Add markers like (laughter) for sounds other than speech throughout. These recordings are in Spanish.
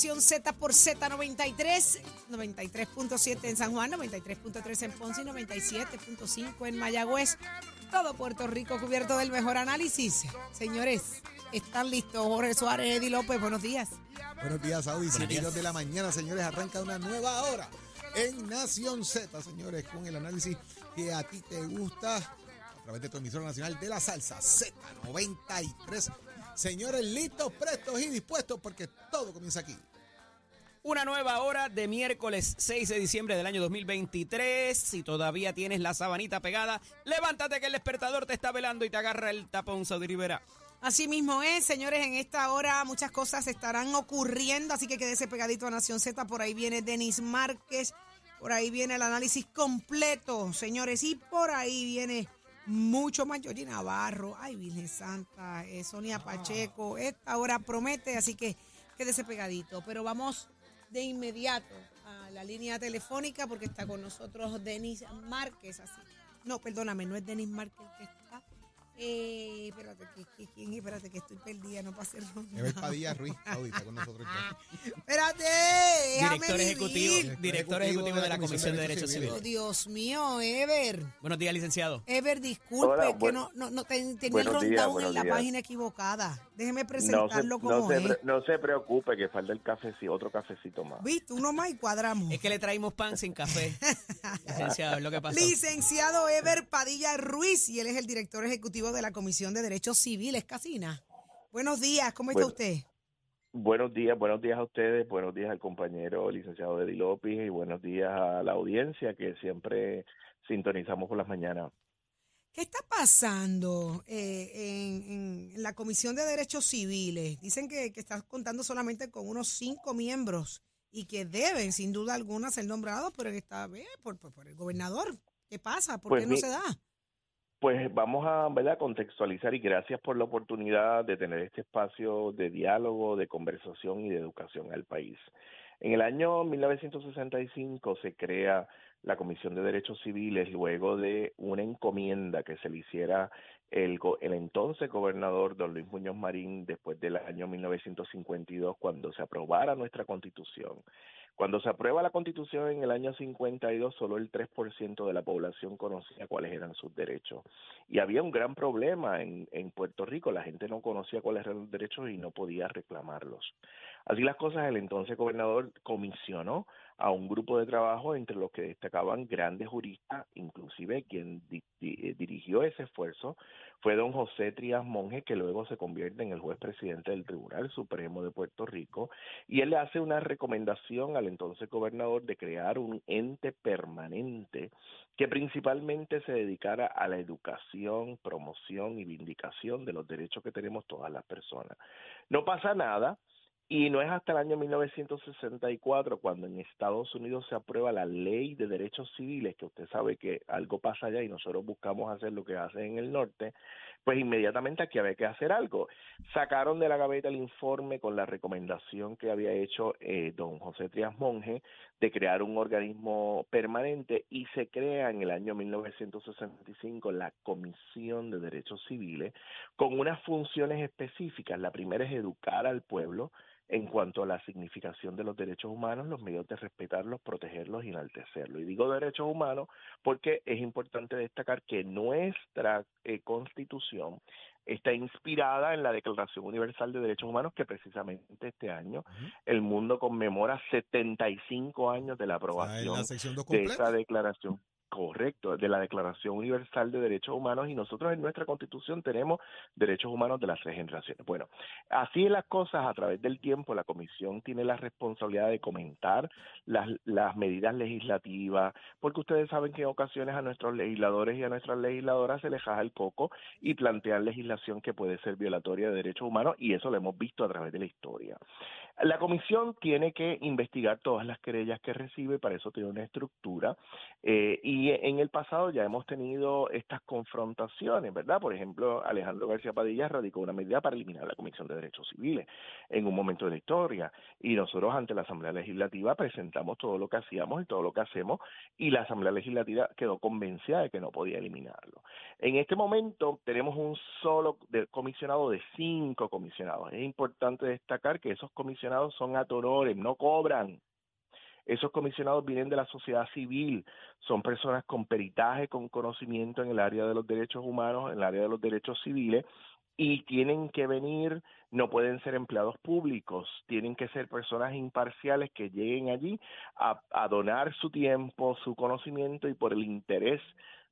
Nación Z por Z93, 93.7 en San Juan, 93.3 en Ponce y 97.5 en Mayagüez. Todo Puerto Rico cubierto del mejor análisis. Señores, ¿están listos? Jorge Suárez, Eddie López, buenos días. Buenos días, Saudi. 7 y 2 de la mañana, señores. Arranca una nueva hora en Nación Z, señores, con el análisis que a ti te gusta a través de tu emisora nacional de la salsa Z93. Señores, listos, prestos y dispuestos porque todo comienza aquí. Una nueva hora de miércoles 6 de diciembre del año 2023. Si todavía tienes la sabanita pegada, levántate que el despertador te está velando y te agarra el tapón, Saudi Rivera. Así mismo es, señores, en esta hora muchas cosas estarán ocurriendo, así que quédese pegadito a Nación Z. Por ahí viene Denis Márquez, por ahí viene el análisis completo, señores, y por ahí viene mucho más Georgie Navarro, ay Virgen Santa, eh, Sonia Pacheco, esta hora promete, así que quédese pegadito. Pero vamos de inmediato a la línea telefónica porque está con nosotros Denis Márquez, así. No, perdóname, no es Denis Márquez que está. Eh, espérate, que, espérate, que estoy perdida, no pase Ever Padilla Ruiz, está con nosotros ya. Espérate, Director vivir. ejecutivo, director ejecutivo de la Comisión de Derechos Oh, Civiles. Dios mío, Ever. Buenos días, licenciado. Ever, disculpe, Hola, que no, no, no ten- tenía el rundown en la días. página equivocada. Déjeme No se, presentarlo como no, se, es. pre- no se preocupe que falta el cafecito, otro cafecito más. ¿Viste? Uno más y cuadramos. Es que le traímos pan sin café. (laughs) licenciado, es lo que pasó. Licenciado Ever Padilla Ruiz, y él es el director ejecutivo de la Comisión de Derechos Civiles, Casina. Buenos días, ¿cómo está Bueno. usted? Buenos días, buenos días a ustedes, buenos días al compañero licenciado Eddie López y buenos días a la audiencia que siempre sintonizamos por las mañanas. ¿Qué está pasando eh, en, en la Comisión de Derechos Civiles? Dicen que, que está contando solamente con unos cinco miembros y que deben, sin duda alguna, ser nombrados por el, por, por- por el gobernador. ¿Qué pasa? ¿Por Pues qué no mi- se da? Pues vamos a ¿verdad? contextualizar y gracias por la oportunidad de tener este espacio de diálogo, de conversación y de educación al país. En el año 1965 se crea la Comisión de Derechos Civiles luego de una encomienda que se le hiciera el, el entonces gobernador don Luis Muñoz Marín después del año 1952 cuando se aprobara nuestra constitución. Cuando se aprueba la constitución en el año 52, solo el 3% de la población conocía cuáles eran sus derechos. Y había un gran problema en, en Puerto Rico, la gente no conocía cuáles eran los derechos y no podía reclamarlos. Así las cosas, el entonces gobernador comisionó a un grupo de trabajo entre los que destacaban grandes juristas, inclusive quien di- dirigió ese esfuerzo fue don José Trías Monge, que luego se convierte en el juez presidente del Tribunal Supremo de Puerto Rico, y él le hace una recomendación al entonces gobernador de crear un ente permanente que principalmente se dedicara a la educación, promoción y vindicación de los derechos que tenemos todas las personas. No pasa nada. Y no es hasta el año 1964 cuando en Estados Unidos se aprueba la ley de derechos civiles, que usted sabe que algo pasa allá y nosotros buscamos hacer lo que hacen en el norte, pues inmediatamente aquí había que hacer algo. Sacaron de la gaveta el informe con la recomendación que había hecho eh, don José Trias Monge de crear un organismo permanente y se crea en el año 1965 la Comisión de Derechos Civiles con unas funciones específicas. La primera es educar al pueblo en cuanto a la significación de los derechos humanos, los medios de respetarlos, protegerlos y enaltecerlos. Y digo derechos humanos porque es importante destacar que nuestra eh, constitución está inspirada en la Declaración Universal de Derechos Humanos que precisamente este año el mundo conmemora 75 años de la aprobación la sección 2 de esa declaración. Correcto, de la Declaración Universal de Derechos Humanos y nosotros en nuestra Constitución tenemos derechos humanos de las tres generaciones. Bueno, así las cosas a través del tiempo. La Comisión tiene la responsabilidad de comentar las, las medidas legislativas, porque ustedes saben que en ocasiones a nuestros legisladores y a nuestras legisladoras se les jaja el coco y plantean legislación que puede ser violatoria de derechos humanos y eso lo hemos visto a través de la historia. La comisión tiene que investigar todas las querellas que recibe, para eso tiene una estructura, eh, y en el pasado ya hemos tenido estas confrontaciones, ¿verdad? Por ejemplo, Alejandro García Padilla radicó una medida para eliminar la Comisión de Derechos Civiles en un momento de la historia, y nosotros ante la Asamblea Legislativa presentamos todo lo que hacíamos y todo lo que hacemos, y la Asamblea Legislativa quedó convencida de que no podía eliminarlo. En este momento tenemos un solo comisionado de cinco comisionados. Es importante destacar que esos comisionados son a no cobran. Esos comisionados vienen de la sociedad civil, son personas con peritaje, con conocimiento en el área de los derechos humanos, en el área de los derechos civiles, y tienen que venir, no pueden ser empleados públicos, tienen que ser personas imparciales que lleguen allí a, a donar su tiempo, su conocimiento y por el interés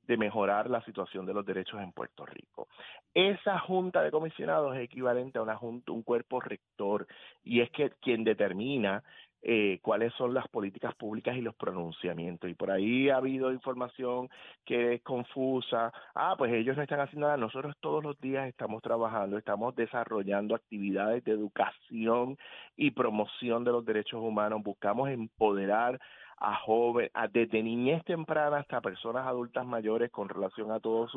de mejorar la situación de los derechos en Puerto Rico. Esa junta de comisionados es equivalente a una junta, un cuerpo rector, y es que quien determina eh, cuáles son las políticas públicas y los pronunciamientos. Y por ahí ha habido información que es confusa. Ah, pues ellos no están haciendo nada. Nosotros todos los días estamos trabajando, estamos desarrollando actividades de educación y promoción de los derechos humanos. Buscamos empoderar a jóvenes, desde niñez temprana hasta personas adultas mayores con relación a todos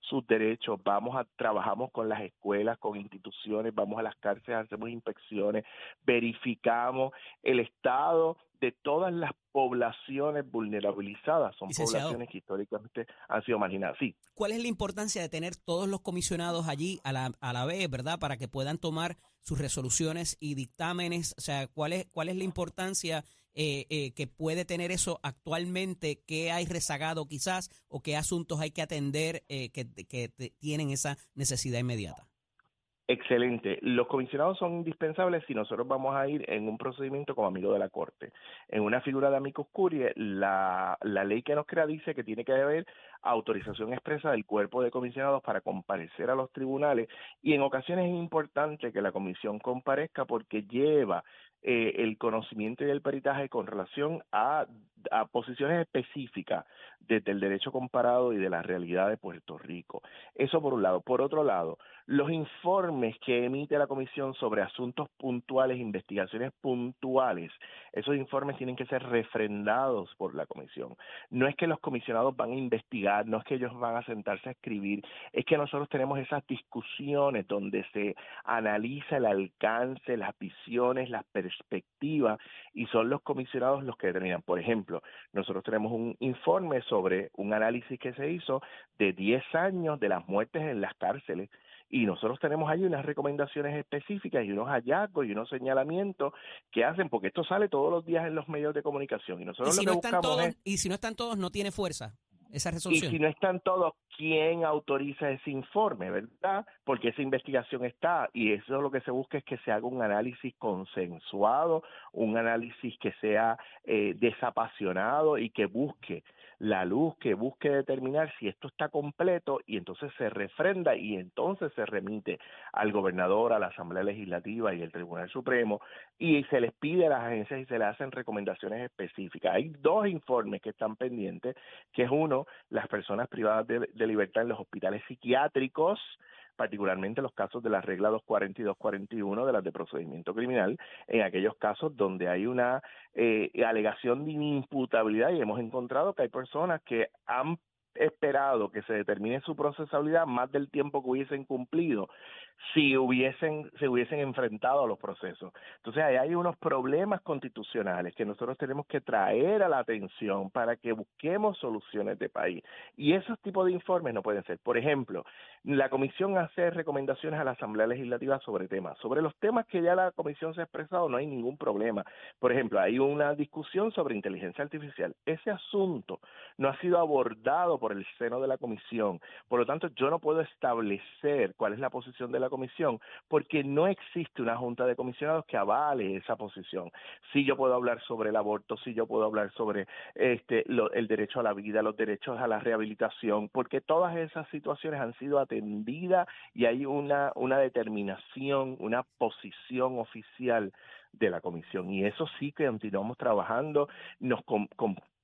sus, derechos. Vamos a trabajamos con las escuelas, con instituciones, vamos a las cárceles, hacemos inspecciones, verificamos el estado de todas las poblaciones vulnerabilizadas. Son poblaciones que históricamente han sido marginadas. Sí. ¿Cuál es la importancia de tener todos los comisionados allí a la, a la vez, verdad? Para que puedan tomar sus resoluciones y dictámenes. O sea, ¿cuál es, cuál es la importancia eh, eh, que puede tener eso actualmente, qué hay rezagado quizás o qué asuntos hay que atender eh, que, que tienen esa necesidad inmediata. Excelente. Los comisionados son indispensables si nosotros vamos a ir en un procedimiento como amigo de la Corte. En una figura de amicus curiae, la, la ley que nos crea dice que tiene que haber autorización expresa del cuerpo de comisionados para comparecer a los tribunales y en ocasiones es importante que la comisión comparezca porque lleva eh, el conocimiento y el peritaje con relación a, a, posiciones específicas desde el derecho comparado y de la realidad de Puerto Rico. Eso por un lado. Por otro lado, los informes que emite la comisión sobre asuntos puntuales, investigaciones puntuales, esos informes tienen que ser refrendados por la comisión. No es que los comisionados van a investigar, no es que ellos van a sentarse a escribir, es que nosotros tenemos esas discusiones donde se analiza el alcance, las visiones, las perspectivas y son los comisionados los que determinan. Por ejemplo, nosotros tenemos un informe sobre un análisis que se hizo de 10 años de las muertes en las cárceles y nosotros tenemos ahí unas recomendaciones específicas y unos hallazgos y unos señalamientos que hacen, porque esto sale todos los días en los medios de comunicación y nosotros si lo no que Y si no están todos, no tiene fuerza esa resolución. Y si no están todos, ¿quién autoriza ese informe, verdad? Porque esa investigación está y eso lo que se busca es que se haga un análisis consensuado, un análisis que sea eh, desapasionado y que busque la luz que busque determinar si esto está completo y entonces se refrenda y entonces se remite al gobernador, a la Asamblea Legislativa y al Tribunal Supremo y se les pide a las agencias y se les hacen recomendaciones específicas. Hay dos informes que están pendientes, que es uno, las personas privadas de, de libertad en los hospitales psiquiátricos, particularmente los casos de la regla 242-41 de las de procedimiento criminal, en aquellos casos donde hay una eh, alegación de inimputabilidad y hemos encontrado que hay personas que han esperado que se determine su procesabilidad más del tiempo que hubiesen cumplido si hubiesen se hubiesen enfrentado a los procesos. Entonces, ahí hay unos problemas constitucionales que nosotros tenemos que traer a la atención para que busquemos soluciones de país. Y esos tipos de informes no pueden ser. Por ejemplo, la comisión hace recomendaciones a la Asamblea Legislativa sobre temas. Sobre los temas que ya la comisión se ha expresado no hay ningún problema. Por ejemplo, hay una discusión sobre inteligencia artificial. Ese asunto no ha sido abordado por el seno de la comisión. Por lo tanto, yo no puedo establecer cuál es la posición de la comisión porque no existe una junta de comisionados que avale esa posición. Si yo puedo hablar sobre el aborto, si yo puedo hablar sobre este el derecho a la vida, los derechos a la rehabilitación, porque todas esas situaciones han sido atendidas y hay una una determinación, una posición oficial de la comisión y eso sí que continuamos trabajando, nos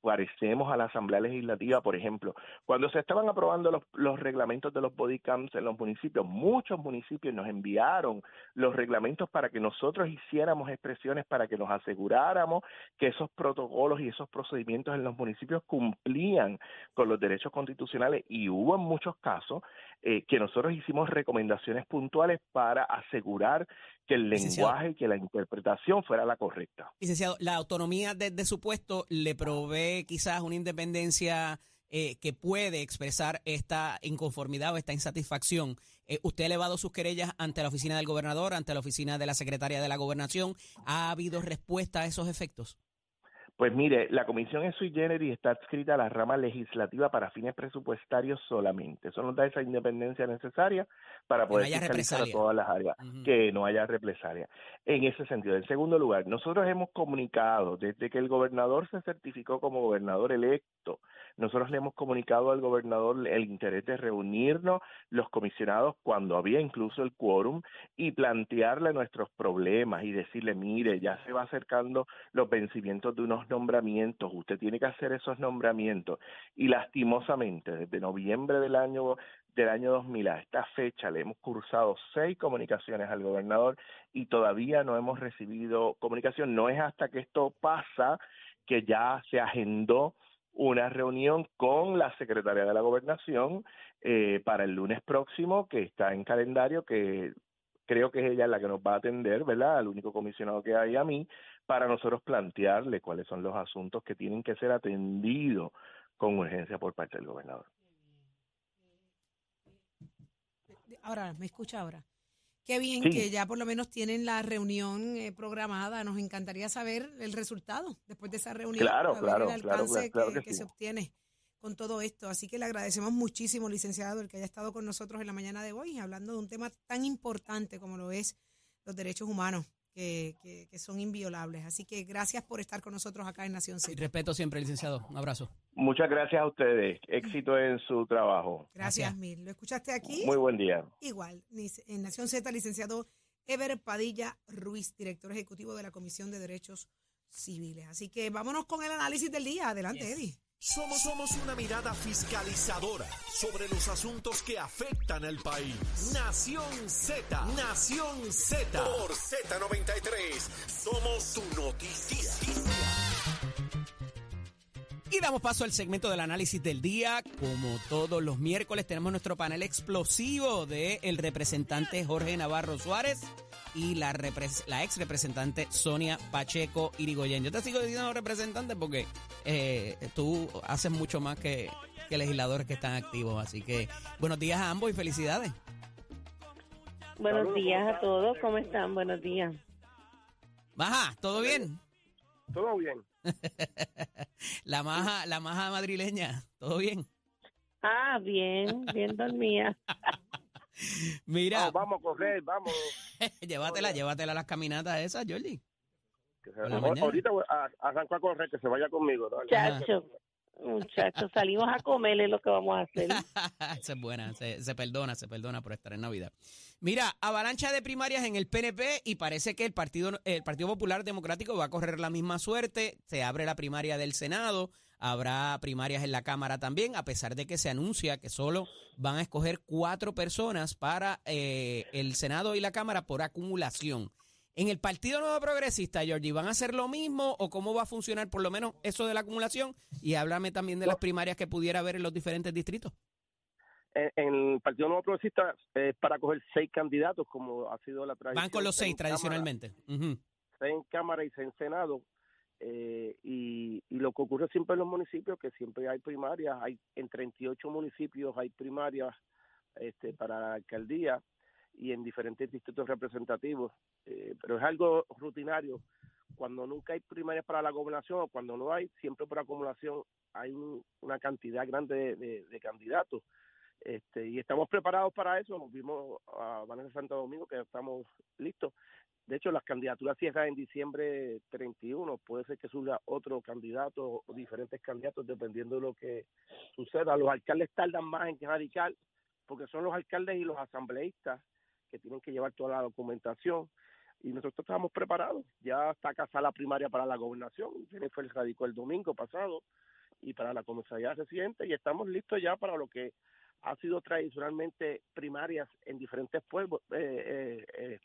parecemos a la Asamblea Legislativa, por ejemplo. Cuando se estaban aprobando los, los reglamentos de los body camps en los municipios, muchos municipios nos enviaron los reglamentos para que nosotros hiciéramos expresiones, para que nos aseguráramos que esos protocolos y esos procedimientos en los municipios cumplían con los derechos constitucionales y hubo en muchos casos eh, que nosotros hicimos recomendaciones puntuales para asegurar que el lenguaje y que la interpretación fuera la correcta. Licenciado, la autonomía de, de su puesto le provee quizás una independencia eh, que puede expresar esta inconformidad o esta insatisfacción. Eh, ¿Usted ha elevado sus querellas ante la oficina del gobernador, ante la oficina de la secretaria de la gobernación? ¿Ha habido respuesta a esos efectos? Pues mire, la comisión en sui generis está adscrita a la rama legislativa para fines presupuestarios solamente. Eso nos da esa independencia necesaria para poder no fiscalizar a todas las áreas, que no haya represalia. En ese sentido, en segundo lugar, nosotros hemos comunicado desde que el gobernador se certificó como gobernador electo, nosotros le hemos comunicado al gobernador el interés de reunirnos los comisionados cuando había incluso el quórum y plantearle nuestros problemas y decirle, mire, ya se va acercando los vencimientos de unos nombramientos, usted tiene que hacer esos nombramientos. Y lastimosamente, desde noviembre del año del año 2000 a esta fecha le hemos cursado seis comunicaciones al gobernador y todavía no hemos recibido comunicación. No es hasta que esto pasa que ya se agendó una reunión con la secretaria de la gobernación eh, para el lunes próximo, que está en calendario, que creo que es ella la que nos va a atender, ¿verdad? Al único comisionado que hay a mí, para nosotros plantearle cuáles son los asuntos que tienen que ser atendidos con urgencia por parte del gobernador. Ahora, ¿me escucha ahora? Qué bien Sí. que ya por lo menos tienen la reunión eh, programada. Nos encantaría saber el resultado después de esa reunión. Claro, ver claro, el claro, alcance claro que, que que sí. se obtiene con todo esto. Así que le agradecemos muchísimo, licenciado, el que haya estado con nosotros en la mañana de hoy hablando de un tema tan importante como lo es los derechos humanos, que, que- que son inviolables. Así que gracias por estar con nosotros acá en Nación Y Z. respeto siempre, licenciado. Un abrazo. Muchas gracias a ustedes. Éxito en su trabajo. Gracias, Gracias. mil. ¿Lo escuchaste aquí? Muy buen día. Igual, en Nación Z, licenciado Ever Padilla Ruiz, director ejecutivo de la Comisión de Derechos Civiles. Así que vámonos con el análisis del día. Adelante, Yes. Eddie. Somos, somos una mirada fiscalizadora sobre los asuntos que afectan al país. Nación Z, Nación Z. Por Z93, somos su noticia. Y damos paso al segmento del análisis del día. Como todos los miércoles, tenemos nuestro panel explosivo del el representante Jorge Navarro Suárez y la, repres- la ex representante Sonia Pacheco Irigoyen. Yo te sigo diciendo representante porque eh, tú haces mucho más que, que legisladores que están activos. Así que buenos días a ambos y felicidades. Buenos días a todos, ¿cómo están? Buenos días. Maja, ¿todo bien? Todo bien. (laughs) La maja, la maja madrileña, ¿todo bien? Ah, bien, bien dormida. (laughs) (laughs) Mira, Vamos, vamos a correr, vamos. (laughs) llévatela, llévatela a las caminatas esas, Jordi. Que se- ahorita voy a- arranco a correr, que se vaya conmigo. dale. Muchachos, salimos a comer es lo que vamos a hacer. (laughs) Esa es buena, se, se perdona, se perdona por estar en Navidad. Mira, avalancha de primarias en el PNP y parece que el Partido, el Partido Popular Democrático va a correr la misma suerte. Se abre la primaria del Senado, habrá primarias en la Cámara también, a pesar de que se anuncia que solo van a escoger cuatro personas para eh, el Senado y la Cámara por acumulación. En el Partido Nuevo Progresista, Georgie, ¿van a hacer lo mismo o cómo va a funcionar por lo menos eso de la acumulación? Y háblame también de las primarias que pudiera haber en los diferentes distritos. En, en el Partido Nuevo Progresista es para coger seis candidatos, como ha sido la tradición. Van con los seis en Cámara, tradicionalmente. Ujú. seis en Cámara y seis en Senado. eh, y, y lo que ocurre siempre en los municipios, que siempre hay primarias, hay en 38 municipios hay primarias este, para la alcaldía y en diferentes distritos representativos, eh, pero es algo rutinario. Cuando nunca hay primarias para la gobernación o cuando no hay, siempre por acumulación hay un- una cantidad grande de, de- candidatos. Este, y estamos preparados para eso, nos vimos a Vanessa Santo Domingo que estamos listos. De hecho, las candidaturas cierran en diciembre 31. Puede ser que suba otro candidato o diferentes candidatos dependiendo de lo que suceda. Los alcaldes tardan más en radicar porque son los alcaldes y los asambleístas que tienen que llevar toda la documentación. Y nosotros estamos preparados. Ya está casada la primaria para la gobernación. Jennifer radicó el domingo pasado. y para la comisaría residente y estamos listos ya para lo que ha sido tradicionalmente primarias en diferentes pueblos, eh, eh,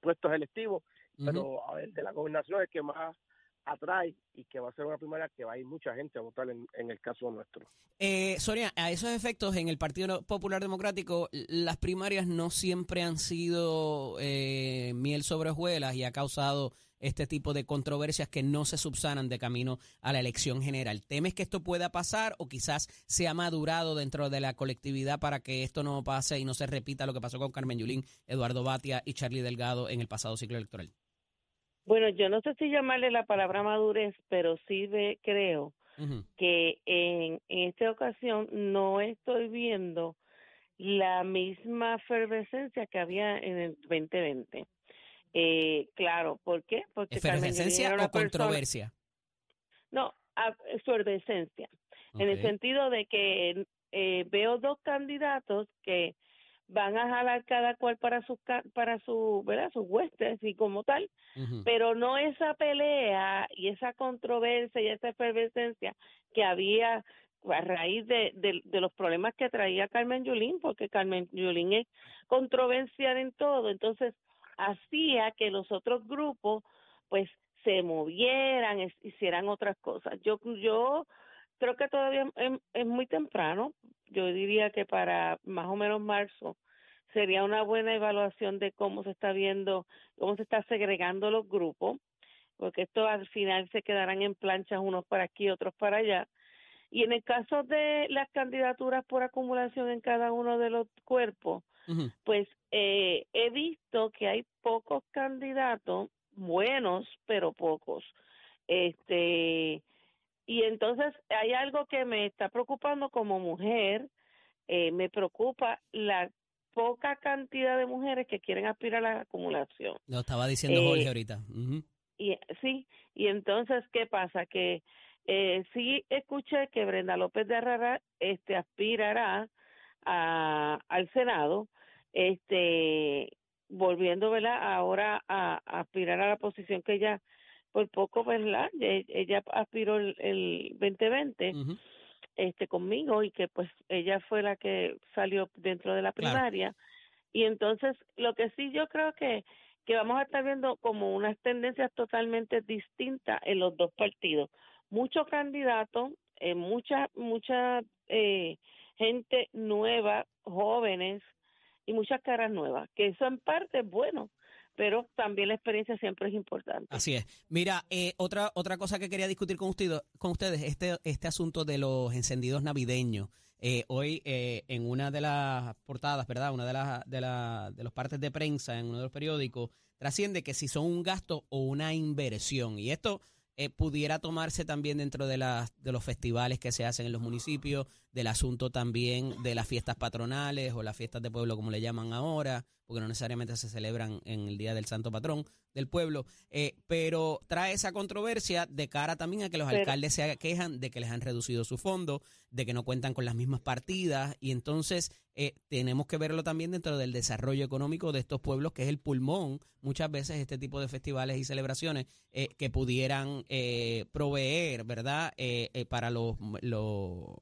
puestos electivos, pero a ver, de la gobernación es que más atrae y que va a ser una primaria que va a ir mucha gente a votar en, el caso nuestro. Eh, Sonia, a esos efectos, en el Partido Popular Democrático, las primarias no siempre han sido eh, miel sobre hojuelas y ha causado este tipo de controversias que no se subsanan de camino a la elección general. ¿Temes que esto pueda pasar o quizás se ha madurado dentro de la colectividad para que esto no pase y no se repita lo que pasó con Carmen Yulín, Eduardo Batia y Charlie Delgado en el pasado ciclo electoral? Bueno, yo no sé si llamarle la palabra madurez, pero sí ve, creo que en, en esta ocasión no estoy viendo la misma efervescencia que había en el 2020. Eh, claro, ¿por qué? Porque ¿Efervescencia o controversia? No, efervescencia. En el sentido de que eh, veo dos candidatos que van a jalar cada cual para su para su verdad sus huestes y como tal pero no esa pelea y esa controversia y esa efervescencia que había a raíz de, de, los problemas que traía Carmen Yulín porque Carmen Yulín es controversial en todo. Entonces hacía que los otros grupos pues se movieran hicieran otras cosas. Yo yo creo que todavía es, muy temprano. Yo diría que para más o menos marzo sería una buena evaluación de cómo se está viendo, cómo se está segregando los grupos, porque esto al final se quedarán en planchas unos para aquí, otros para allá. Y en el caso de las candidaturas por acumulación en cada uno de los cuerpos, pues eh, he visto que hay pocos candidatos buenos, pero pocos. Este, y entonces hay algo que me está preocupando como mujer, eh, me preocupa la poca cantidad de mujeres que quieren aspirar a la acumulación. Lo estaba diciendo Jorge eh, ahorita. y, sí, y entonces, ¿qué pasa? Que eh, sí escuché que Brenda López de Arrara este, aspirará a, al Senado, este volviendo ¿verdad? ahora a aspirar a la posición que ella por poco, ¿verdad? E, ella aspiró el, 2020 este conmigo y que pues ella fue la que salió dentro de la primaria. Y entonces lo que sí yo creo que que vamos a estar viendo como unas tendencias totalmente distintas en los dos partidos. Muchos candidatos, eh, mucha mucha eh, gente nueva, jóvenes y muchas caras nuevas, que eso en parte es bueno, pero también la experiencia siempre es importante. Así es. Mira, eh, otra otra cosa que quería discutir con, usted, con ustedes, este, este asunto de los encendidos navideños. Eh, hoy eh, en una de las portadas, ¿verdad? Una de las de, la, de los partes de prensa en uno de los periódicos trasciende que si son un gasto o una inversión. Y esto eh, pudiera tomarse también dentro de, las, de los festivales que se hacen en los municipios, del asunto también de las fiestas patronales o las fiestas de pueblo como le llaman ahora, porque no necesariamente se celebran en el Día del Santo Patrón del pueblo, eh, pero trae esa controversia de cara también a que los alcaldes se quejan de que les han reducido su fondo, de que no cuentan con las mismas partidas y entonces eh, tenemos que verlo también dentro del desarrollo económico de estos pueblos, que es el pulmón, muchas veces este tipo de festivales y celebraciones eh, que pudieran proveer, ¿verdad?, para los, los,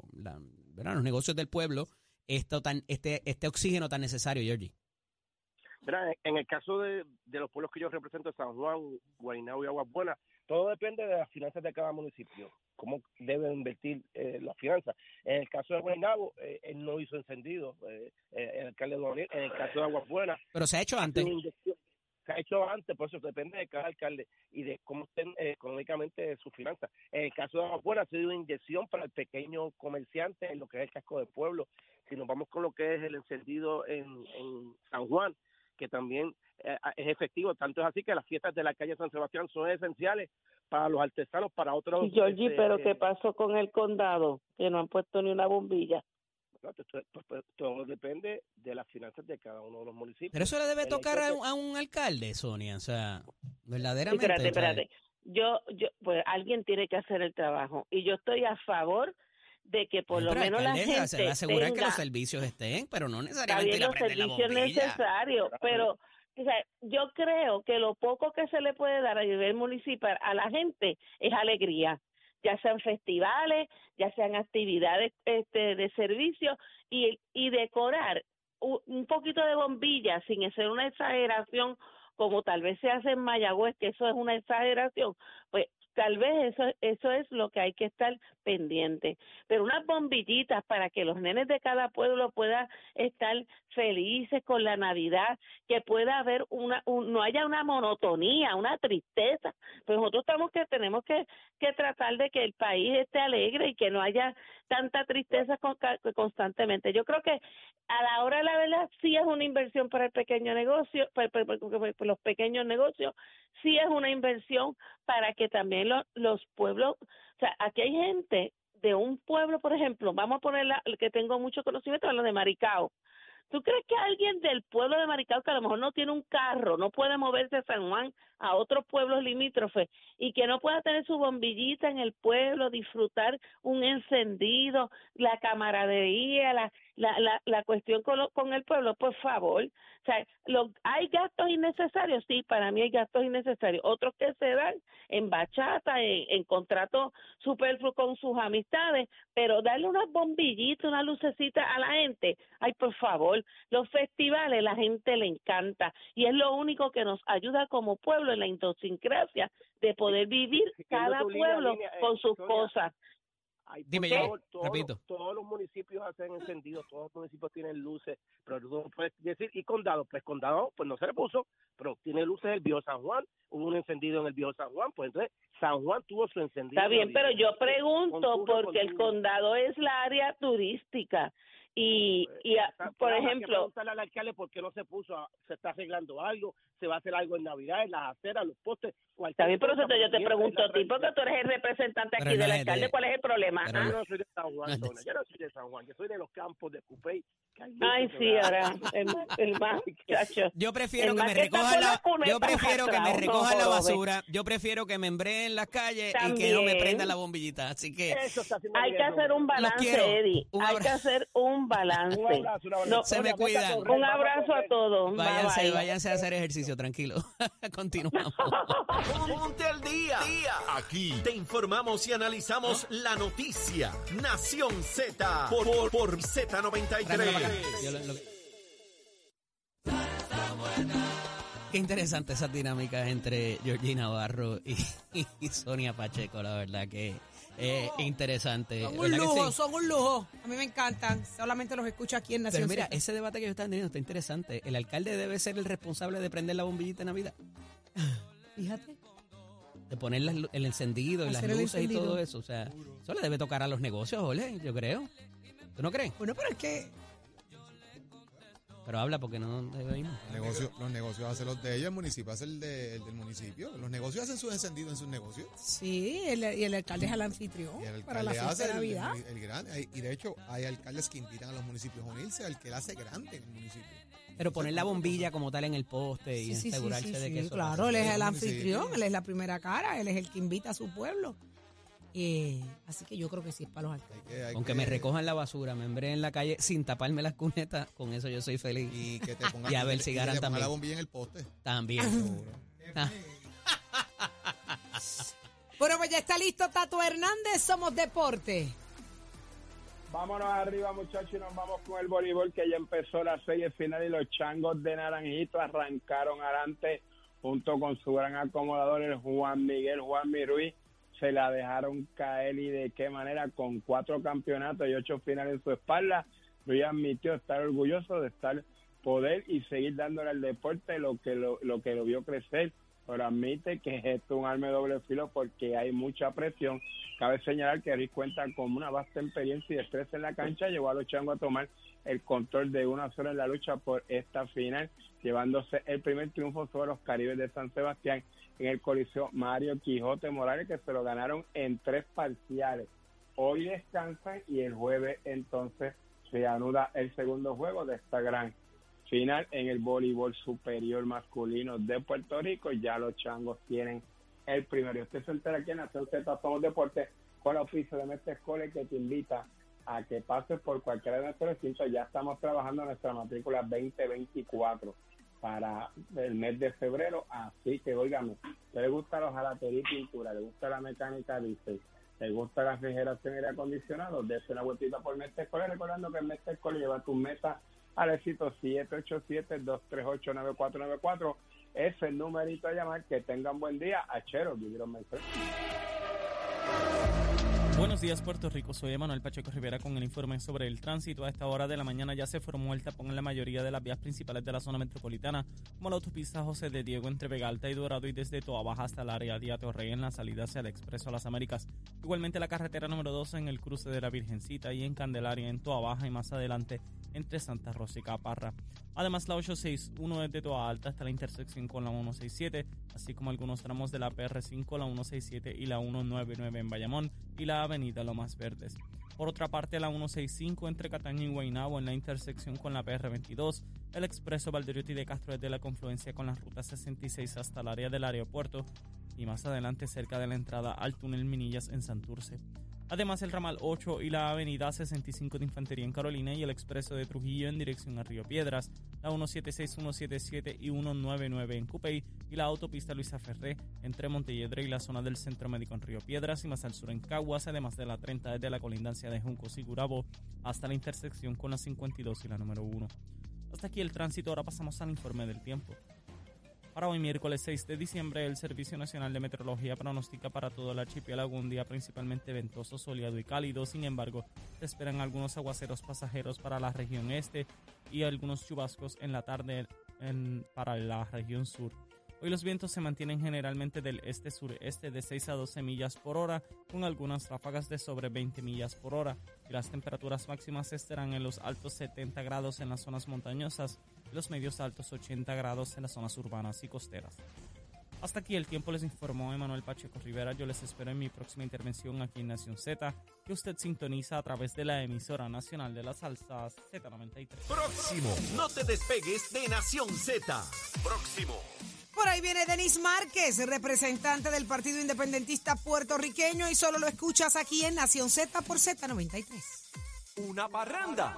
los negocios del pueblo esto tan, este, este oxígeno tan necesario, Georgie. En el caso de, los pueblos que yo represento, San Juan, Guaynabo y Aguas Buenas, todo depende de las finanzas de cada municipio, cómo deben invertir eh, las finanzas. En el caso de Guaynabo, eh, él no hizo encendido, eh, el alcalde de En el caso de Aguas Buenas... Pero se ha hecho antes. Se ha hecho antes, por eso depende de cada alcalde y de cómo estén económicamente sus finanzas. En el caso de Aguas Buenas, ha sido una inyección para el pequeño comerciante en lo que es el casco del pueblo. Si nos vamos con lo que es el encendido en, en San Juan, que también eh, es efectivo. Tanto es así que las fiestas de la calle San Sebastián son esenciales para los artesanos, para otros. Y Georgie, este, pero ¿qué pasó con el condado? Que no han puesto ni una bombilla. No, pues, pues, todo depende de las finanzas de cada uno de los municipios. Pero eso le debe tocar a, un alcalde, Sonia, o sea, verdaderamente. Espérate, espérate. Yo, yo, pues alguien tiene que hacer el trabajo y yo estoy a favor de que por lo menos la gente se asegurar que los servicios estén, pero no necesariamente los servicios necesarios, pero o sea, yo creo que lo poco que se le puede dar a nivel municipal a la gente es alegría. Ya sean festivales, ya sean actividades este, de servicio y, y decorar un poquito de bombilla sin ser una exageración como tal vez se hace en Mayagüez, que eso es una exageración, pues tal vez eso, eso es lo que hay que estar pendiente. Pero unas bombillitas para que los nenes de cada pueblo puedan estar felices con la Navidad, que pueda haber una, no haya una monotonía, una tristeza. Pues nosotros estamos que tenemos que, que tratar de que el país esté alegre y que no haya tanta tristeza constantemente. Yo creo que a la hora de la verdad sí es una inversión para el pequeño negocio, para, los pequeños negocios, sí es una inversión para que también los, los pueblos, o sea, aquí hay gente de un pueblo, por ejemplo, vamos a poner el que tengo mucho conocimiento, lo de Maricao. ¿Tú crees que alguien del pueblo de Maricao, que a lo mejor no tiene un carro, no puede moverse a San Juan, a otros pueblos limítrofes, y que no pueda tener su bombillita en el pueblo, disfrutar un encendido, la camaradería, la, la, la, la cuestión con, con el pueblo, por favor. O sea, lo, ¿hay gastos innecesarios? Sí, para mí hay gastos innecesarios. Otros que se dan en bachata, en, en contrato superfluo con sus amistades, pero darle unas bombillitas, una lucecita a la gente, ay, por favor, los festivales la gente le encanta y es lo único que nos ayuda como pueblo en la idiosincrasia de poder vivir cada pueblo con sus cosas. Dime todos, repito. Todos los municipios hacen encendidos, todos los municipios tienen luces, pero tú puedes decir, ¿y condado? Pues condado, pues no se le puso, pero tiene luces el Viejo San Juan, hubo un encendido en el Viejo San Juan, pues entonces San Juan tuvo su encendido. Está bien, pero yo pregunto, porque el condado es la área turística y, pues, y por ejemplo, al alcalde por qué no se puso, se está arreglando algo, se va a hacer algo en Navidad, en las aceras, los postes. También, pero eso yo te pregunto a ti, porque tú eres el representante aquí del alcalde, ¿cuál es el problema? Yo no soy de San Juan, yo no soy de San Juan, yo soy de los campos de Cupey. Ay, sí, ahora, el, el más, (laughs) Yo prefiero que me recojan la, yo prefiero que me recojan la basura, yo prefiero que me embreen las calles y que no me prendan la bombillita, así que... Hay que hacer un balance, Eddie, hay que hacer un balance. Un abrazo, un abrazo. se me cuidan. Un abrazo a todos. Váyanse, váyanse a hacer ejercicio, tranquilo. (laughs) Continuamos. Ponte al día. Aquí te informamos y analizamos la noticia. Nación Z por, por, Z93. Qué interesante esas dinámicas entre Georgina Navarro (laughs) y Sonia Pacheco, la verdad que eh, interesante. Son un lujo, son un lujo. A mí me encantan. Solamente los escucho aquí en Nación Pero mira, ese debate que yo están teniendo está interesante. ¿El alcalde debe ser el responsable de prender la bombillita de Navidad? (laughs) Fíjate. De poner el encendido y las luces y todo eso. O sea, eso le debe tocar a los negocios, ole, yo creo. ¿Tú no crees? Bueno, pero es que pero habla porque no oímos. los negocios hacen los de ellos, el municipio hace el, de, el del municipio. Los negocios hacen sus encendidos en sus negocios. Sí, el, y el alcalde es el anfitrión para la fiesta de Navidad. El, y de hecho, hay alcaldes que invitan a los municipios a unirse al que la hace grande en el municipio. Pero poner la bombilla como tal en el poste y asegurarse de que eso Claro, él es el anfitrión, él es la primera cara, él es el que invita a su pueblo. Eh, así que yo creo que sí es para los alcaldes. Aunque me recojan la basura, me embreen en la calle sin taparme las cunetas, con eso yo soy feliz. Y que te pongan (laughs) y a ver si ganan también. la bombilla en el poste. También. (laughs) (laughs) Bueno, pues ya está listo Tato Hernández, somos deporte. Vámonos arriba, muchachos, y nos vamos con el voleibol que ya empezó la serie final y los changos de Naranjito arrancaron adelante junto con su gran acomodador, el Juan Miguel Juan Miruí se la dejaron caer y de qué manera con cuatro campeonatos y ocho finales en su espalda. Luis admitió estar orgulloso de estar poder y seguir dándole al deporte lo que lo, lo que lo vio crecer, pero admite que esto es un arma doble filo porque hay mucha presión. Cabe señalar que Rick cuenta con una vasta experiencia y estrés en la cancha, llevó a los changos a tomar el control de una sola en la lucha por esta final, llevándose el primer triunfo sobre los Caribes de San Sebastián en el Coliseo Mario Quijote Morales, que se lo ganaron en tres parciales. Hoy descansan y el jueves entonces se anuda el segundo juego de esta gran final en el voleibol superior masculino de Puerto Rico. Ya los changos tienen el primero. Y usted se entera aquí en Nación Z Somos Deportes con la oficio de Mestre Escole que te invita a que pases por cualquiera de nuestros recintos. Ya estamos trabajando nuestra matrícula 2024 para el mes de febrero. Así que, oígame, le gusta la jalatería y pintura, le gusta la mecánica, dice, ¿Te gusta la refrigeración y aire acondicionado? Dese una vueltita por Mestre Escolar, recordando que en Mestre Escolar lleva tus metas al éxito 787-238-9494. Ese es el numerito a llamar. Que tengan buen día. Achero, vivieron mensaje. Buenos días Puerto Rico, soy Emanuel Pacheco Rivera con el informe sobre el tránsito. A esta hora de la mañana ya se formó el tapón en la mayoría de las vías principales de la zona metropolitana, como la autopista José de Diego entre Vega Alta y Dorado y desde Toa Baja hasta el área de Atorrey en la salida hacia el Expreso a las Américas. Igualmente la carretera número 2 en el cruce de la Virgencita y en Candelaria en Toa Baja y más adelante entre Santa Rosa y Caparra. Además la 861 desde Toa Alta hasta la intersección con la 167, así como algunos tramos de la PR5, la 167 y la 199 en Bayamón y la avenida Lomas Verdes. Por otra parte, la 165 entre Cataño y Guaynabo en la intersección con la PR22, el expreso Valderiotti de Castro desde la confluencia con la ruta 66 hasta el área del aeropuerto y más adelante cerca de la entrada al túnel Minillas en Santurce. Además, el ramal 8 y la avenida 65 de Infantería en Carolina y el expreso de Trujillo en dirección a Río Piedras, la 176, 177 y 199 en Cupey y la autopista Luisa Ferré entre Montelledre y la zona del Centro Médico en Río Piedras y más al sur en Caguas, además de la 30 desde la colindancia de Juncos y Gurabo hasta la intersección con la 52 y la número 1. Hasta aquí el tránsito, ahora pasamos al informe del tiempo. Para hoy miércoles 6 de diciembre, el Servicio Nacional de Meteorología pronostica para todo el archipiélago un día principalmente ventoso, soleado y cálido. Sin embargo, se esperan algunos aguaceros pasajeros para la región este y algunos chubascos en la tarde para la región sur. Hoy los vientos se mantienen generalmente del este-sureste de 6 a 12 millas por hora, con algunas ráfagas de sobre 20 millas por hora, y las temperaturas máximas estarán en los altos 70 grados en las zonas montañosas los medios altos 80 grados en las zonas urbanas y costeras. Hasta aquí el tiempo les informó Emanuel Pacheco Rivera. Yo les espero en mi próxima intervención aquí en Nación Z, que usted sintoniza a través de la emisora nacional de las salsas Z93. Próximo, no te despegues de Nación Z. Próximo. Por ahí viene Denis Márquez, representante del Partido Independentista puertorriqueño, y solo lo escuchas aquí en Nación Z por Z93. Una parranda